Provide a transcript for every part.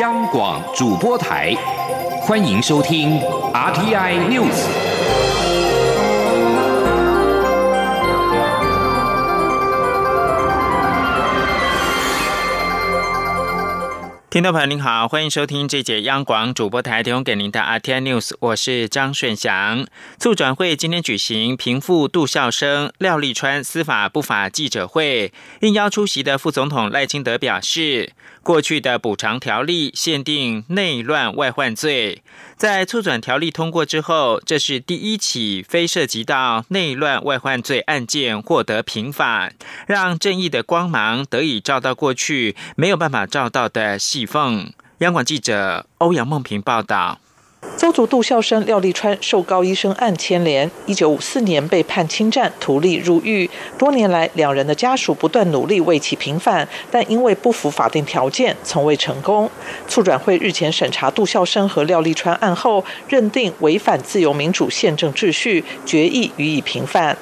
央广主播台，欢迎收听 RTI News。听众朋友您好，欢迎收听这节央广主播台提供给您的 RTI News，我是张顺祥。促转会今天举行平复杜孝生、廖立川司法不法记者会，应邀出席的副总统赖清德表示。过去的补偿条例限定内乱外患罪，在促转条例通过之后，这是第一起非涉及到内乱外患罪案件获得平反，让正义的光芒得以照到过去没有办法照到的细缝。央广记者欧阳梦平报道。邹族杜孝生、廖立川受高医生案牵连，一九五四年被判侵占图利入狱。多年来，两人的家属不断努力为其平反，但因为不符法定条件，从未成功。促转会日前审查杜孝生和廖立川案后，认定违反自由民主宪政秩序，决议予以平反。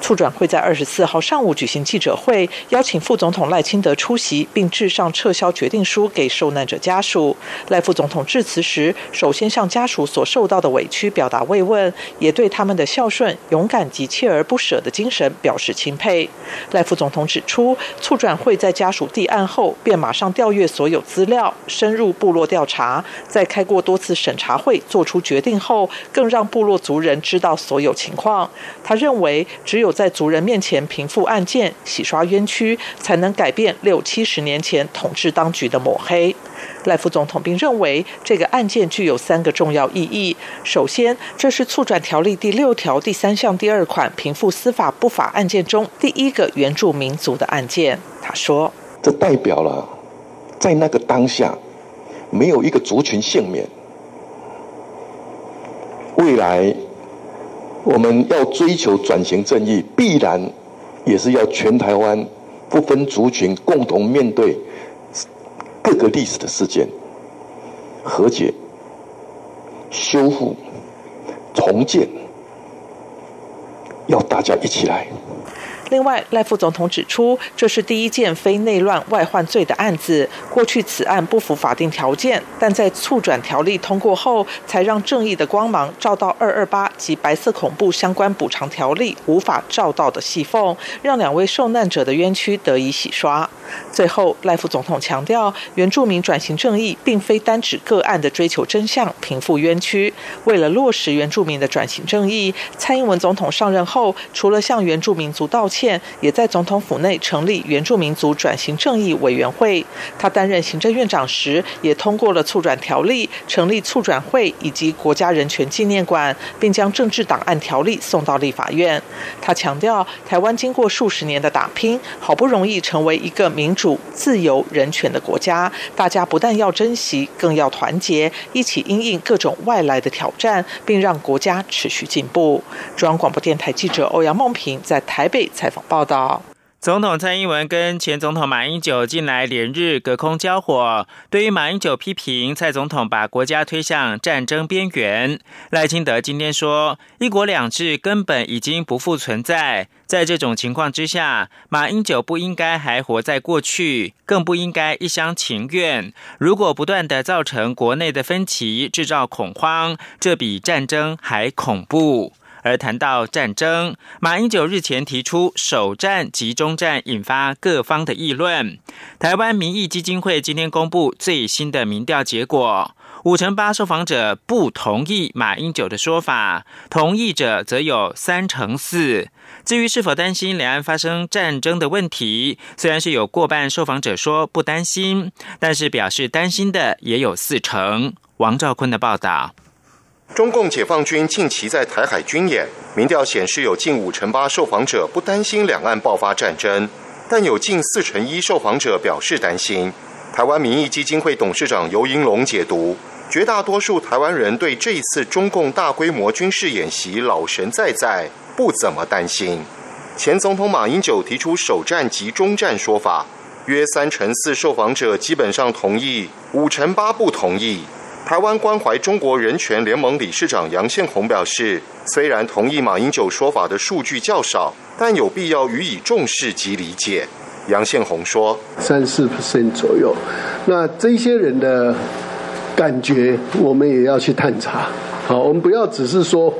促转会在二十四号上午举行记者会，邀请副总统赖清德出席，并致上撤销决定书给受难者家属。赖副总统致辞时，首先向家属所受到的委屈表达慰问，也对他们的孝顺、勇敢及锲而不舍的精神表示钦佩。赖副总统指出，促转会在家属递案后，便马上调阅所有资料，深入部落调查，在开过多次审查会做出决定后，更让部落族人知道所有情况。他认为。只有在族人面前平复案件、洗刷冤屈，才能改变六七十年前统治当局的抹黑。赖副总统并认为，这个案件具有三个重要意义。首先，这是促转条例第六条第三项第二款平复司法不法案件中第一个原住民族的案件。他说：“这代表了，在那个当下，没有一个族群幸免。未来。”我们要追求转型正义，必然也是要全台湾不分族群共同面对各个历史的事件，和解、修复、重建，要大家一起来。另外，赖副总统指出，这是第一件非内乱外患罪的案子。过去此案不符法定条件，但在促转条例通过后，才让正义的光芒照到二二八及白色恐怖相关补偿条例无法照到的细缝，让两位受难者的冤屈得以洗刷。最后，赖副总统强调，原住民转型正义并非单指个案的追求真相、平复冤屈。为了落实原住民的转型正义，蔡英文总统上任后，除了向原住民族道歉。也在总统府内成立原住民族转型正义委员会。他担任行政院长时，也通过了促转条例，成立促转会以及国家人权纪念馆，并将政治档案条例送到立法院。他强调，台湾经过数十年的打拼，好不容易成为一个民主、自由、人权的国家，大家不但要珍惜，更要团结，一起应应各种外来的挑战，并让国家持续进步。中央广播电台记者欧阳梦平在台北采。报道：总统蔡英文跟前总统马英九近来连日隔空交火。对于马英九批评蔡总统把国家推向战争边缘，赖清德今天说：“一国两制根本已经不复存在。在这种情况之下，马英九不应该还活在过去，更不应该一厢情愿。如果不断的造成国内的分歧，制造恐慌，这比战争还恐怖。”而谈到战争，马英九日前提出首战集中战，引发各方的议论。台湾民意基金会今天公布最新的民调结果，五成八受访者不同意马英九的说法，同意者则有三成四。至于是否担心两岸发生战争的问题，虽然是有过半受访者说不担心，但是表示担心的也有四成。王兆坤的报道。中共解放军近期在台海军演，民调显示有近五成八受访者不担心两岸爆发战争，但有近四成一受访者表示担心。台湾民意基金会董事长尤英龙解读，绝大多数台湾人对这次中共大规模军事演习老神在在，不怎么担心。前总统马英九提出首战及中战说法，约三成四受访者基本上同意，五成八不同意。台湾关怀中国人权联盟理事长杨宪宏表示，虽然同意马英九说法的数据较少，但有必要予以重视及理解。杨宪宏说：“三四 percent 左右，那这些人的感觉，我们也要去探查。好，我们不要只是说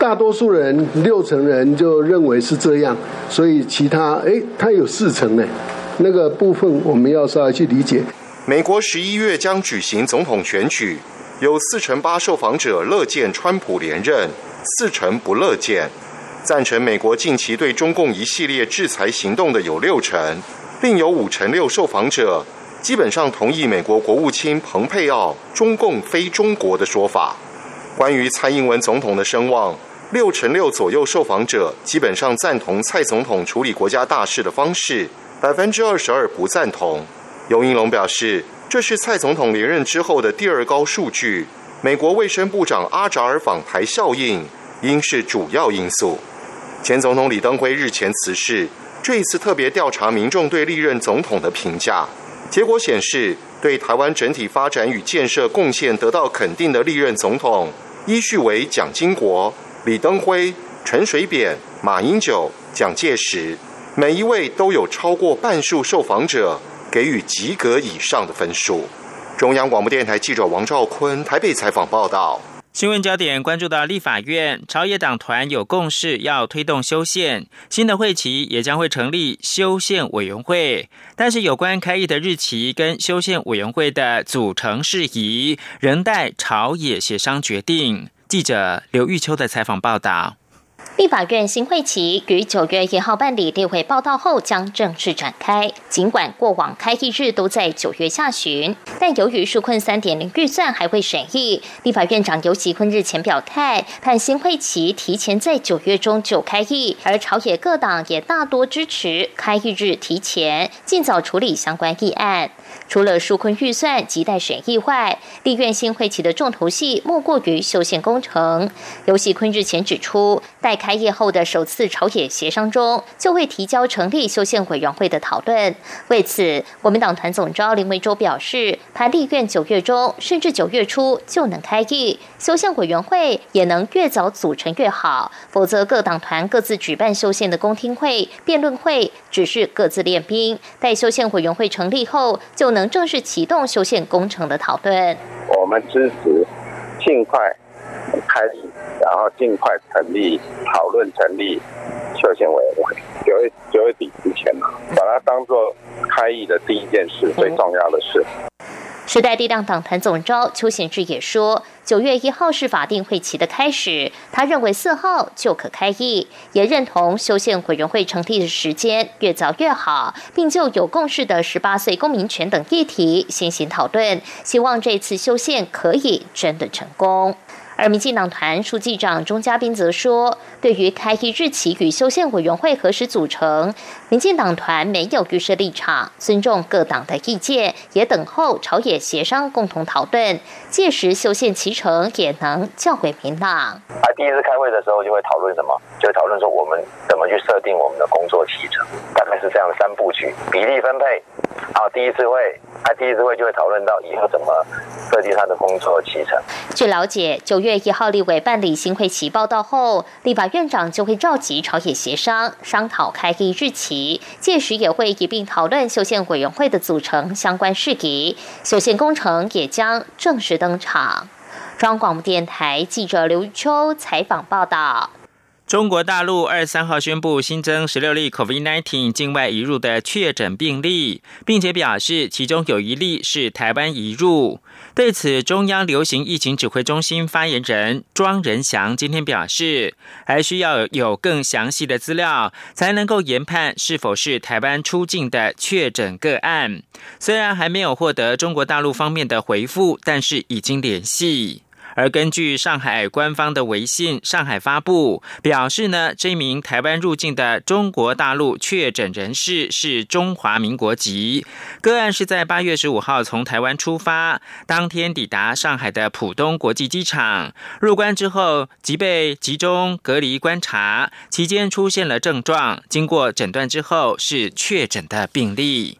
大多数人六成人就认为是这样，所以其他哎，他有四成呢，那个部分我们要稍微去理解。”美国十一月将举行总统选举，有四成八受访者乐见川普连任，四成不乐见。赞成美国近期对中共一系列制裁行动的有六成，另有五成六受访者基本上同意美国国务卿蓬佩奥“中共非中国”的说法。关于蔡英文总统的声望，六成六左右受访者基本上赞同蔡总统处理国家大事的方式，百分之二十二不赞同。尤英龙表示，这是蔡总统连任之后的第二高数据。美国卫生部长阿扎尔访台效应应是主要因素。前总统李登辉日前辞世，这一次特别调查民众对历任总统的评价，结果显示，对台湾整体发展与建设贡献得到肯定的历任总统，依序为蒋经国、李登辉、陈水扁、马英九、蒋介石，每一位都有超过半数受访者给予及格以上的分数。中央广播电台记者王兆坤台北采访报道。新闻焦点关注到立法院朝野党团有共识要推动修宪，新的会期也将会成立修宪委员会，但是有关开议的日期跟修宪委员会的组成事宜，仍待朝野协商决定。记者刘玉秋的采访报道。立法院新会期于九月一号办理例会报道后，将正式展开。尽管过往开议日都在九月下旬，但由于纾困三点零预算还未审议，立法院长尤其坤日前表态，盼新会期提前在九月中就开议。而朝野各党也大多支持开议日提前，尽早处理相关议案。除了纾困预算亟待审议外，立院新会期的重头戏莫过于修宪工程。尤喜坤日前指出，待开开业后的首次朝野协商中，就会提交成立修宪委员会的讨论。为此，国民党团总召林维洲表示，盼立院九月中甚至九月初就能开议，修宪委员会也能越早组成越好。否则，各党团各自举办修宪的公听会、辩论会，只是各自练兵。待修宪委员会成立后，就能正式启动修宪工程的讨论。我们支持尽快开始，然后尽快成立讨论成立修宪委员会。九月九月底之前嘛，把它当做开议的第一件事，最重要的事。时代力量党团总召邱显志也说，九月一号是法定会期的开始，他认为四号就可开议，也认同修宪委员会成立的时间越早越好，并就有共识的十八岁公民权等议题先行讨论，希望这次修宪可以真的成功。而民进党团书记长钟嘉宾则说，对于开议日期与修宪委员会何时组成，民进党团没有预设立场，尊重各党的意见，也等候朝野协商共同讨论，届时修宪其成也能较为明朗。啊，第一次开会的时候就会讨论什么？就讨论说我们怎么去设定我们的工作期程，大概是这样三部曲，比例分配。好，第一次会，啊，第一次会就会讨论到以后怎么设计他的工作期程。据了解，九月一号立委办理新会期报道后，立法院长就会召集朝野协商，商讨开议日期，届时也会一并讨论修宪委员会的组成相关事宜，修宪工程也将正式登场。中央广播电台记者刘秋采访报道。中国大陆二十三号宣布新增十六例 COVID-19 境外移入的确诊病例，并且表示其中有一例是台湾移入。对此，中央流行疫情指挥中心发言人庄仁祥今天表示，还需要有更详细的资料，才能够研判是否是台湾出境的确诊个案。虽然还没有获得中国大陆方面的回复，但是已经联系。而根据上海官方的微信，上海发布表示呢，这名台湾入境的中国大陆确诊人士是中华民国籍，个案是在八月十五号从台湾出发，当天抵达上海的浦东国际机场，入关之后即被集中隔离观察，期间出现了症状，经过诊断之后是确诊的病例。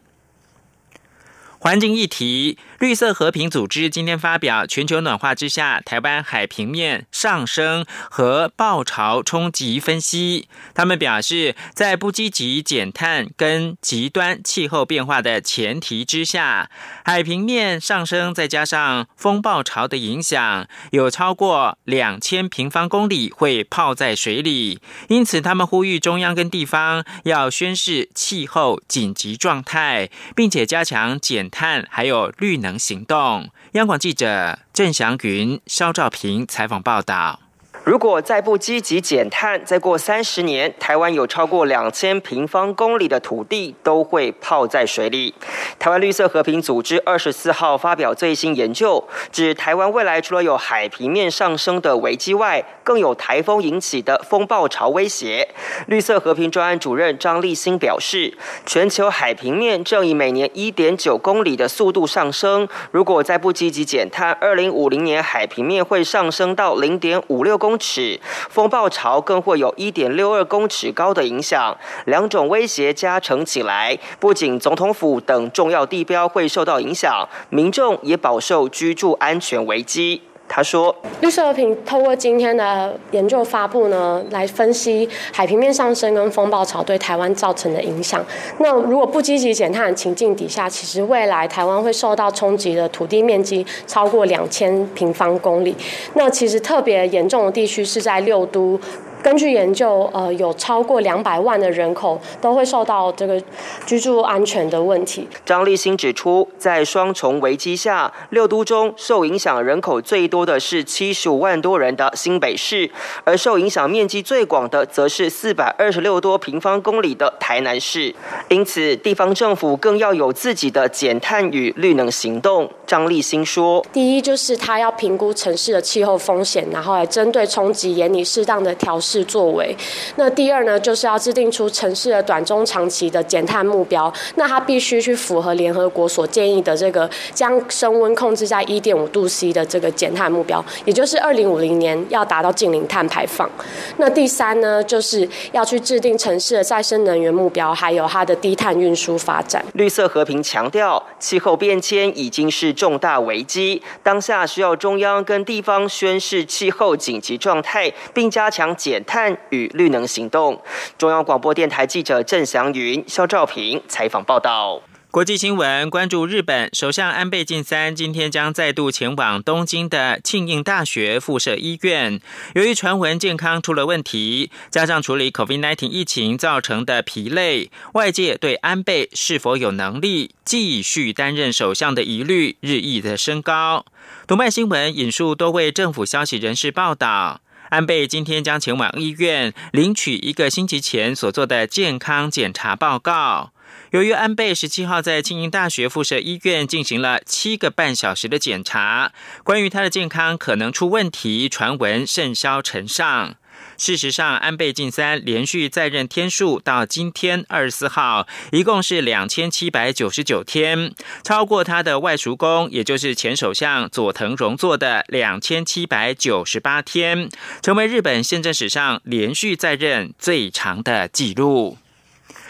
环境议题，绿色和平组织今天发表全球暖化之下台湾海平面上升和暴潮冲击分析。他们表示，在不积极减碳跟极端气候变化的前提之下，海平面上升再加上风暴潮的影响，有超过两千平方公里会泡在水里。因此，他们呼吁中央跟地方要宣示气候紧急状态，并且加强减碳还有绿能。能行动。央广记者郑祥云、肖兆平采访报道。如果再不积极减碳，再过三十年，台湾有超过两千平方公里的土地都会泡在水里。台湾绿色和平组织二十四号发表最新研究，指台湾未来除了有海平面上升的危机外，更有台风引起的风暴潮威胁。绿色和平专案主任张立新表示，全球海平面正以每年一点九公里的速度上升，如果再不积极减碳，二零五零年海平面会上升到零点五六公。尺，风暴潮更会有一点六二公尺高的影响，两种威胁加成起来，不仅总统府等重要地标会受到影响，民众也饱受居住安全危机。他说：“绿色和平透过今天的研究发布呢，来分析海平面上升跟风暴潮对台湾造成的影响。那如果不积极减碳情境底下，其实未来台湾会受到冲击的土地面积超过两千平方公里。那其实特别严重的地区是在六都。”根据研究，呃，有超过两百万的人口都会受到这个居住安全的问题。张立新指出，在双重危机下，六都中受影响人口最多的是七十五万多人的新北市，而受影响面积最广的则是四百二十六多平方公里的台南市。因此，地方政府更要有自己的减碳与绿能行动。张立新说：“第一，就是他要评估城市的气候风险，然后来针对冲击，严拟适当的调。”是作为，那第二呢，就是要制定出城市的短中长期的减碳目标。那它必须去符合联合国所建议的这个将升温控制在一点五度 C 的这个减碳目标，也就是二零五零年要达到净零碳排放。那第三呢，就是要去制定城市的再生能源目标，还有它的低碳运输发展。绿色和平强调，气候变迁已经是重大危机，当下需要中央跟地方宣示气候紧急状态，并加强减。碳与绿能行动。中央广播电台记者郑祥云、肖兆平采访报道。国际新闻关注日本首相安倍晋三今天将再度前往东京的庆应大学附设医院。由于传闻健康出了问题，加上处理 COVID-19 疫情造成的疲累，外界对安倍是否有能力继续担任首相的疑虑日益的升高。读卖新闻引述多位政府消息人士报道。安倍今天将前往医院领取一个星期前所做的健康检查报告。由于安倍十七号在庆应大学附设医院进行了七个半小时的检查，关于他的健康可能出问题，传闻甚嚣尘上。事实上，安倍晋三连续在任天数到今天二十四号，一共是两千七百九十九天，超过他的外叔公，也就是前首相佐藤荣作的两千七百九十八天，成为日本宪政史上连续在任最长的纪录。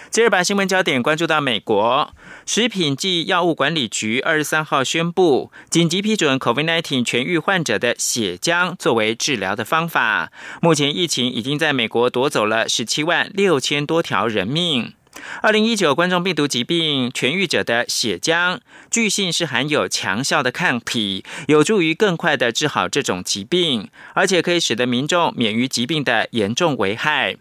接着把新闻焦点关注到美国。食品及药物管理局二十三号宣布，紧急批准 COVID-19 痊愈患者的血浆作为治疗的方法。目前疫情已经在美国夺走了十七万六千多条人命。二零一九冠状病毒疾病痊愈者的血浆，据信是含有强效的抗体，有助于更快的治好这种疾病，而且可以使得民众免于疾病的严重危害。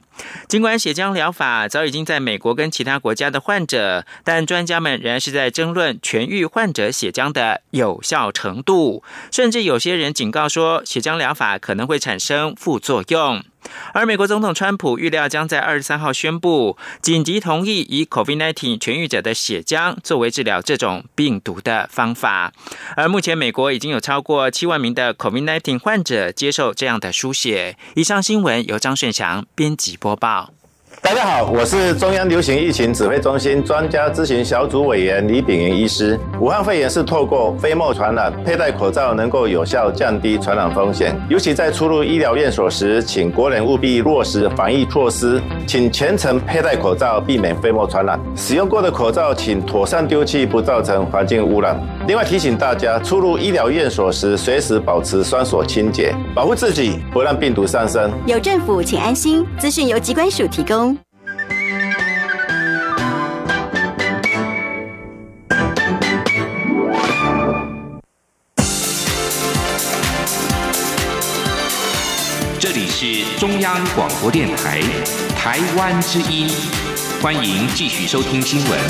尽管血浆疗法早已经在美国跟其他国家的患者，但专家们仍然是在争论痊愈患者血浆的有效程度，甚至有些人警告说，血浆疗法可能会产生副作用。而美国总统川普预料将在二十三号宣布紧急同意以 COVID-19 痊愈者的血浆作为治疗这种病毒的方法。而目前美国已经有超过七万名的 COVID-19 患者接受这样的输血。以上新闻由张顺祥编辑播报。大家好，我是中央流行疫情指挥中心专家咨询小组委员李炳云医师。武汉肺炎是透过飞沫传染，佩戴口罩能够有效降低传染风险。尤其在出入医疗院所时，请国人务必落实防疫措施，请全程佩戴口罩，避免飞沫传染。使用过的口罩请妥善丢弃，不造成环境污染。另外提醒大家，出入医疗院所时，随时保持双手清洁，保护自己，不让病毒上身。有政府，请安心。资讯由机关署提供。是中央广播电台台湾之音，欢迎继续收听新闻。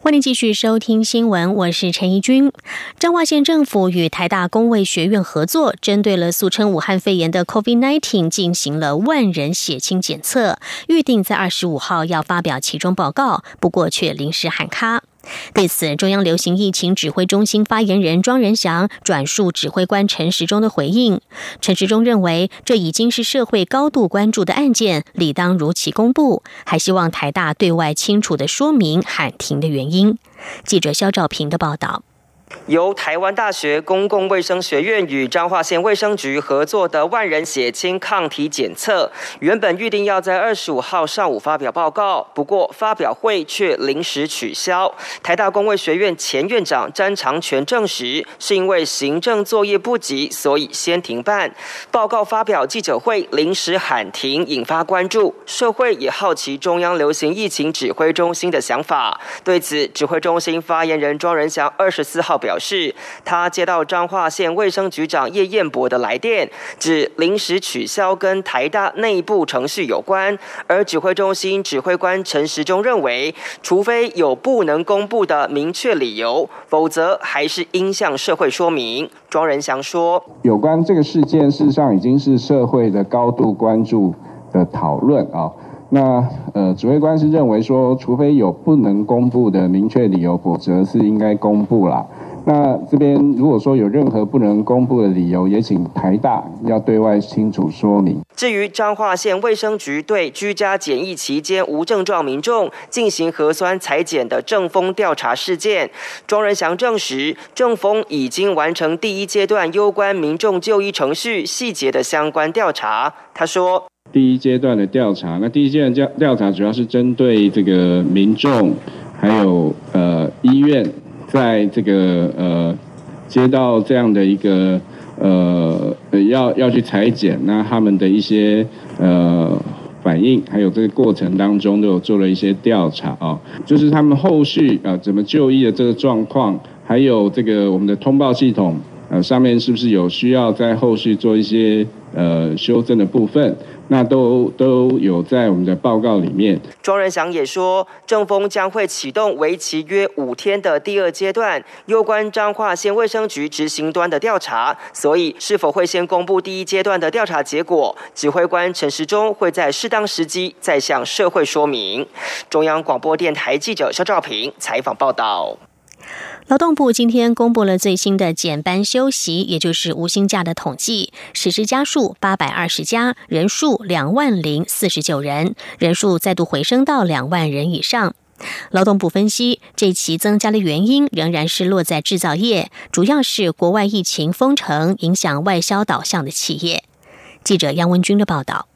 欢迎继续收听新闻，我是陈怡君。彰化县政府与台大工卫学院合作，针对了俗称武汉肺炎的 COVID-19 进行了万人血清检测，预定在二十五号要发表其中报告，不过却临时喊卡。对此，中央流行疫情指挥中心发言人庄仁祥转述指挥官陈时中的回应。陈时中认为，这已经是社会高度关注的案件，理当如期公布，还希望台大对外清楚的说明喊停的原因。记者肖兆平的报道。由台湾大学公共卫生学院与彰化县卫生局合作的万人血清抗体检测，原本预定要在二十五号上午发表报告，不过发表会却临时取消。台大公卫学院前院长詹长全证实，是因为行政作业不急，所以先停办。报告发表记者会临时喊停，引发关注。社会也好奇中央流行疫情指挥中心的想法。对此，指挥中心发言人庄仁祥二十四号。表示，他接到彰化县卫生局长叶彦博的来电，指临时取消跟台大内部程序有关。而指挥中心指挥官陈时中认为，除非有不能公布的明确理由，否则还是应向社会说明。庄仁祥说：“有关这个事件，事实上已经是社会的高度关注的讨论啊。那呃，指挥官是认为说，除非有不能公布的明确理由，否则是应该公布了。那这边如果说有任何不能公布的理由，也请台大要对外清楚说明。至于彰化县卫生局对居家检疫期间无症状民众进行核酸裁剪的正风调查事件，庄仁祥证实，正风已经完成第一阶段攸关民众就医程序细节的相关调查。他说，第一阶段的调查，那第一阶段调调查主要是针对这个民众，还有呃医院。在这个呃接到这样的一个呃要要去裁剪，那他们的一些呃反应，还有这个过程当中都有做了一些调查啊，就是他们后续啊怎么就医的这个状况，还有这个我们的通报系统呃上面是不是有需要在后续做一些呃修正的部分。那都都有在我们的报告里面。庄仁祥也说，正风将会启动为期约五天的第二阶段，有关彰化县卫生局执行端的调查。所以，是否会先公布第一阶段的调查结果？指挥官陈时中会在适当时机再向社会说明。中央广播电台记者肖兆平采访报道。劳动部今天公布了最新的减班休息，也就是无薪假的统计，实施家数八百二十家，人数两万零四十九人，人数再度回升到两万人以上。劳动部分析，这期增加的原因仍然是落在制造业，主要是国外疫情封城影响外销导向的企业。记者杨文军的报道。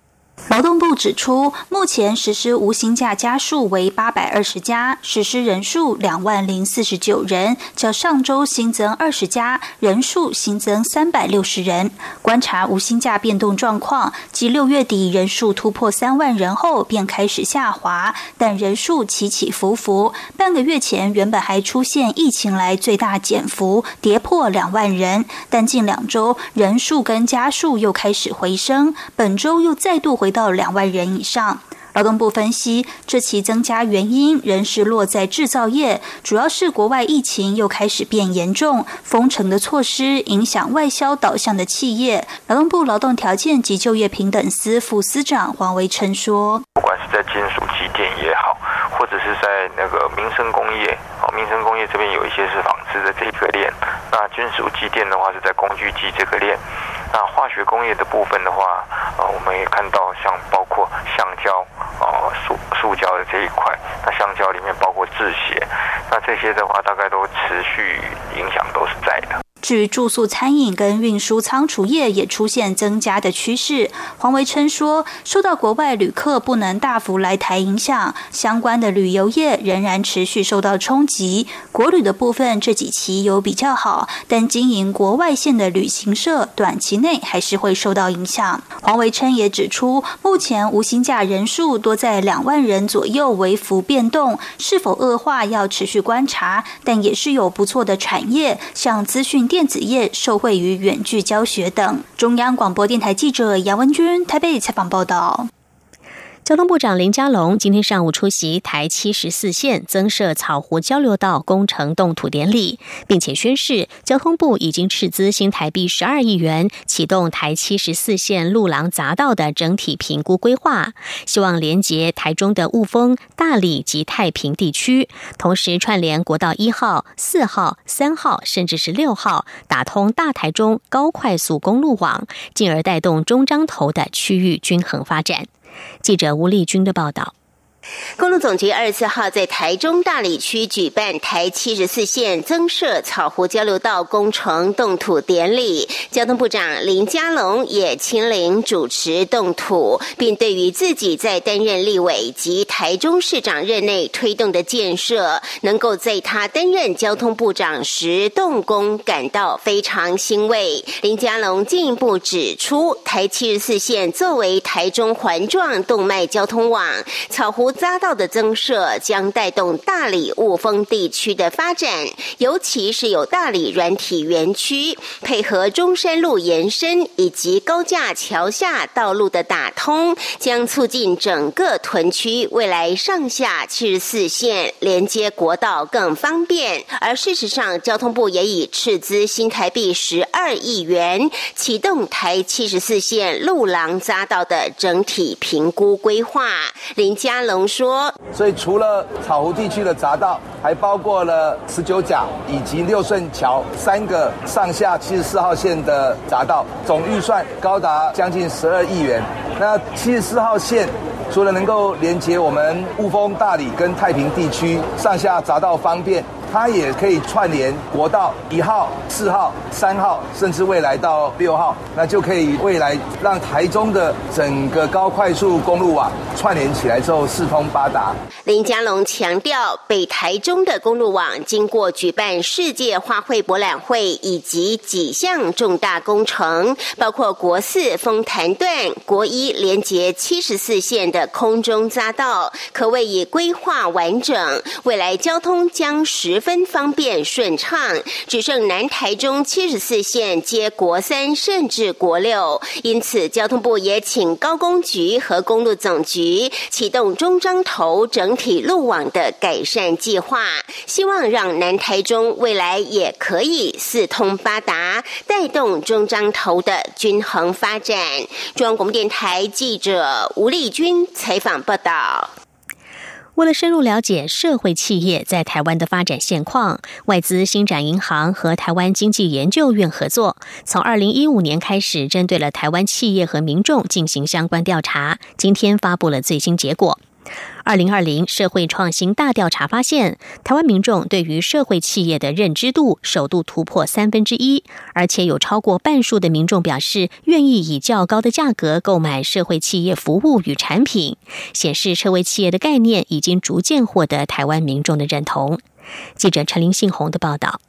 劳动部指出，目前实施无薪假家数为八百二十家，实施人数两万零四十九人，较上周新增二十家，人数新增三百六十人。观察无薪假变动状况，即六月底人数突破三万人后便开始下滑，但人数起起伏伏。半个月前原本还出现疫情来最大减幅，跌破两万人，但近两周人数跟家数又开始回升，本周又再度回。回到两万人以上。劳动部分析，这期增加原因仍是落在制造业，主要是国外疫情又开始变严重，封城的措施影响外销导向的企业。劳动部劳动条件及就业平等司副司长黄维成说：“不管是在金属机电也好，或者是在那个民生工业，哦，民生工业这边有一些是纺织的这个链，那金属机电的话是在工具机这个链。”那化学工业的部分的话，呃，我们也看到像包括橡胶、呃塑塑胶的这一块，那橡胶里面包括制鞋，那这些的话大概都持续影响都是在的。至于住宿、餐饮跟运输仓储业也出现增加的趋势。黄维琛说，受到国外旅客不能大幅来台影响，相关的旅游业仍然持续受到冲击。国旅的部分这几期有比较好，但经营国外线的旅行社短期内还是会受到影响。黄维琛也指出，目前无薪假人数多在两万人左右，微幅变动，是否恶化要持续观察。但也是有不错的产业，像资讯电子业受惠于远距教学等。中央广播电台记者杨文君台北采访报道。交通部长林佳龙今天上午出席台七十四线增设草湖交流道工程动土典礼，并且宣示交通部已经斥资新台币十二亿元启动台七十四线路廊匝道的整体评估规划，希望连接台中的雾峰、大理及太平地区，同时串联国道一号、四号、三号，甚至是六号，打通大台中高快速公路网，进而带动中彰头的区域均衡发展。记者吴丽君的报道。公路总局二十四号在台中大理区举办台七十四线增设草湖交流道工程动土典礼，交通部长林佳龙也亲临主持动土，并对于自己在担任立委及台中市长任内推动的建设，能够在他担任交通部长时动工，感到非常欣慰。林佳龙进一步指出，台七十四线作为台中环状动脉交通网，草湖。匝道的增设将带动大理雾峰地区的发展，尤其是有大理软体园区配合中山路延伸以及高架桥下道路的打通，将促进整个屯区未来上下七十四线连接国道更方便。而事实上，交通部也已斥资新台币十二亿元启动台七十四线路廊匝道的整体评估规划。林佳龙。说，所以除了草湖地区的匝道，还包括了十九甲以及六顺桥三个上下七十四号线的匝道，总预算高达将近十二亿元。那七十四号线除了能够连接我们雾峰、大理跟太平地区，上下匝道方便。它也可以串联国道一号、四号、三号，甚至未来到六号，那就可以未来让台中的整个高快速公路网串联起来之后四通八达。林佳龙强调，北台中的公路网经过举办世界花卉博览会以及几项重大工程，包括国四丰潭段、国一连接七十四线的空中匝道，可谓已规划完整，未来交通将实。十分方便顺畅，只剩南台中七十四线接国三甚至国六，因此交通部也请高工局和公路总局启动中彰头整体路网的改善计划，希望让南台中未来也可以四通八达，带动中彰头的均衡发展。中央广播电台记者吴丽君采访报道。为了深入了解社会企业在台湾的发展现况，外资新展银行和台湾经济研究院合作，从二零一五年开始，针对了台湾企业和民众进行相关调查。今天发布了最新结果。二零二零社会创新大调查发现，台湾民众对于社会企业的认知度首度突破三分之一，而且有超过半数的民众表示愿意以较高的价格购买社会企业服务与产品，显示社会企业的概念已经逐渐获得台湾民众的认同。记者陈林信宏的报道。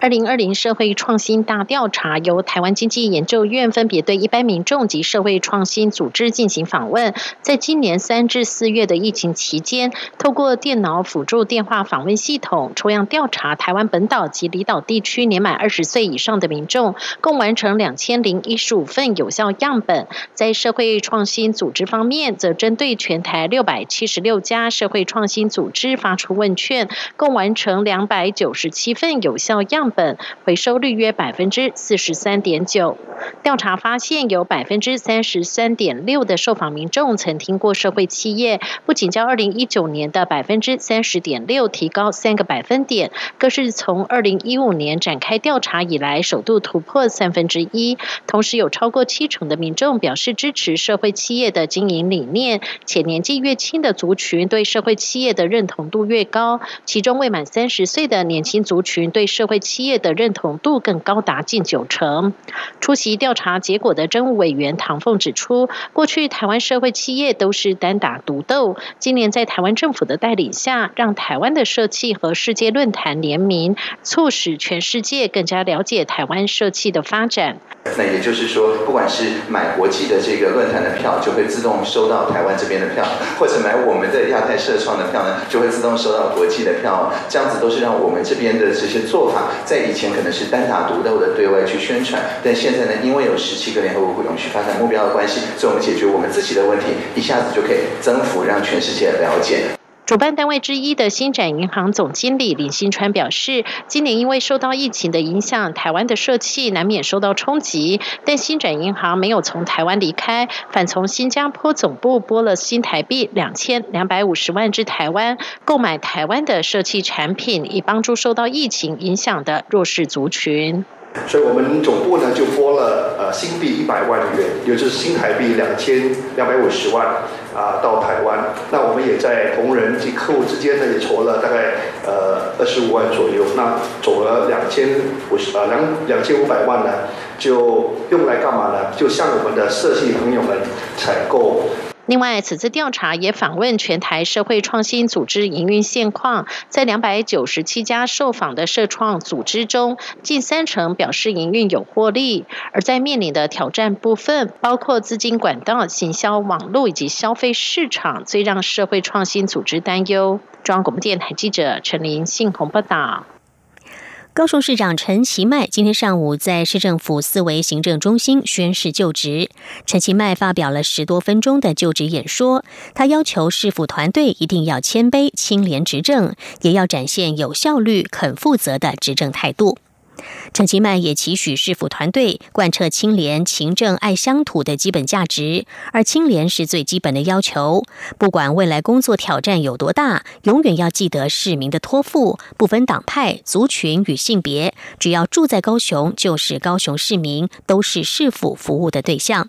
二零二零社会创新大调查由台湾经济研究院分别对一般民众及社会创新组织进行访问。在今年三至四月的疫情期间，透过电脑辅助电话访问系统，抽样调查台湾本岛及离岛地区年满二十岁以上的民众，共完成两千零一十五份有效样本。在社会创新组织方面，则针对全台六百七十六家社会创新组织发出问卷，共完成两百九十七份有效样本。本回收率约百分之四十三点九。调查发现，有百分之三十三点六的受访民众曾听过社会企业，不仅较二零一九年的百分之三十点六提高三个百分点，更是从二零一五年展开调查以来首度突破三分之一。同时，有超过七成的民众表示支持社会企业的经营理念，且年纪越轻的族群对社会企业的认同度越高。其中，未满三十岁的年轻族群对社会企企业的认同度更高达近九成。出席调查结果的政务委员唐凤指出，过去台湾社会企业都是单打独斗，今年在台湾政府的带领下，让台湾的社企和世界论坛联名，促使全世界更加了解台湾社企的发展。那也就是说，不管是买国际的这个论坛的票，就会自动收到台湾这边的票，或者买我们的亚太社创的票呢，就会自动收到国际的票。这样子都是让我们这边的这些做法，在以前可能是单打独斗的对外去宣传，但现在呢，因为有十七个联合国永续发展目标的关系，所以我们解决我们自己的问题，一下子就可以增幅，让全世界了解。主办单位之一的新展银行总经理林新川表示，今年因为受到疫情的影响，台湾的社企难免受到冲击，但新展银行没有从台湾离开，反从新加坡总部拨了新台币两千两百五十万至台湾，购买台湾的社企产品，以帮助受到疫情影响的弱势族群。所以我们总部呢就拨了呃新币一百万元，也就是新台币两千两百五十万啊到台湾。那我们也在同仁及客户之间呢也筹了大概呃二十五万左右。那总额两千五十呃两两千五百万呢，就用来干嘛呢？就向我们的社系朋友们采购。另外，此次调查也访问全台社会创新组织营运现况，在两百九十七家受访的社创组织中，近三成表示营运有获利。而在面临的挑战部分，包括资金管道、行销网络以及消费市场，最让社会创新组织担忧。中央广播电台记者陈琳信宏报道。高雄市长陈其迈今天上午在市政府四维行政中心宣誓就职。陈其迈发表了十多分钟的就职演说，他要求市府团队一定要谦卑、清廉执政，也要展现有效率、肯负责的执政态度。陈其迈也期许市府团队贯彻清廉、勤政、爱乡土的基本价值，而清廉是最基本的要求。不管未来工作挑战有多大，永远要记得市民的托付，不分党派、族群与性别，只要住在高雄，就是高雄市民，都是市府服务的对象。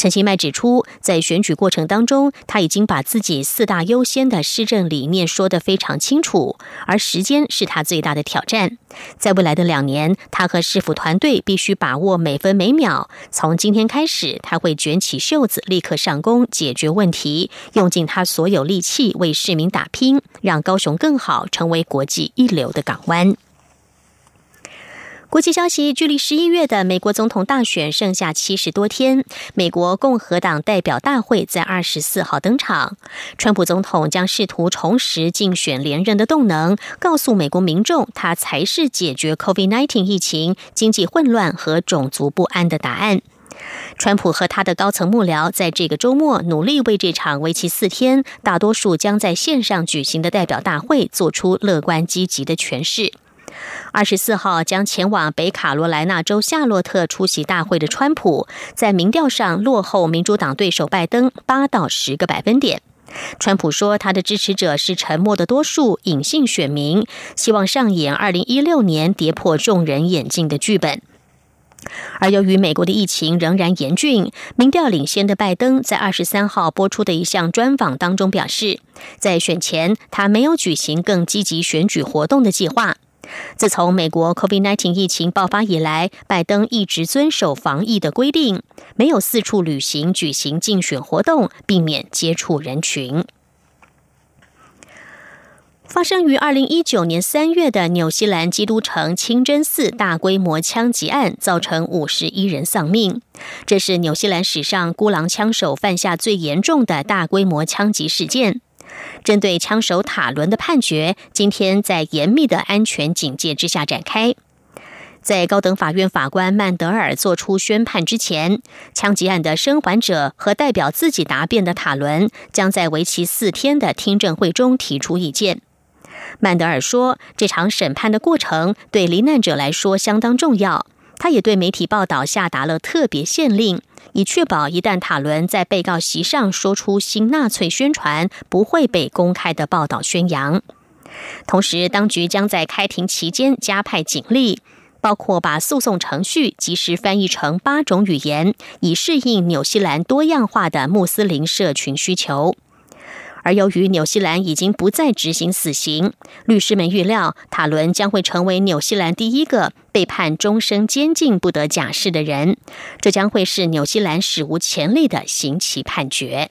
陈其迈指出，在选举过程当中，他已经把自己四大优先的施政理念说得非常清楚，而时间是他最大的挑战。在未来的两年，他和市府团队必须把握每分每秒。从今天开始，他会卷起袖子，立刻上工，解决问题，用尽他所有力气为市民打拼，让高雄更好，成为国际一流的港湾。国际消息：距离十一月的美国总统大选剩下七十多天，美国共和党代表大会在二十四号登场。川普总统将试图重拾竞选连任的动能，告诉美国民众，他才是解决 COVID-19 疫情、经济混乱和种族不安的答案。川普和他的高层幕僚在这个周末努力为这场为期四天、大多数将在线上举行的代表大会做出乐观积极的诠释。二十四号将前往北卡罗来纳州夏洛特出席大会的川普，在民调上落后民主党对手拜登八到十个百分点。川普说，他的支持者是沉默的多数隐性选民，希望上演二零一六年跌破众人眼镜的剧本。而由于美国的疫情仍然严峻，民调领先的拜登在二十三号播出的一项专访当中表示，在选前他没有举行更积极选举活动的计划。自从美国 COVID-19 疫情爆发以来，拜登一直遵守防疫的规定，没有四处旅行举行竞选活动，避免接触人群。发生于二零一九年三月的纽西兰基督城清真寺大规模枪击案，造成五十一人丧命。这是纽西兰史上孤狼枪手犯下最严重的大规模枪击事件。针对枪手塔伦的判决，今天在严密的安全警戒之下展开。在高等法院法官曼德尔作出宣判之前，枪击案的生还者和代表自己答辩的塔伦将在为期四天的听证会中提出意见。曼德尔说：“这场审判的过程对罹难者来说相当重要。”他也对媒体报道下达了特别限令。以确保一旦塔伦在被告席上说出新纳粹宣传，不会被公开的报道宣扬。同时，当局将在开庭期间加派警力，包括把诉讼程序及时翻译成八种语言，以适应纽西兰多样化的穆斯林社群需求。而由于纽西兰已经不再执行死刑，律师们预料塔伦将会成为纽西兰第一个被判终身监禁不得假释的人，这将会是纽西兰史无前例的刑期判决。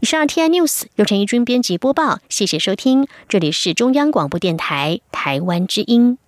以上 T I News 由陈怡君编辑播报，谢谢收听，这里是中央广播电台台湾之音。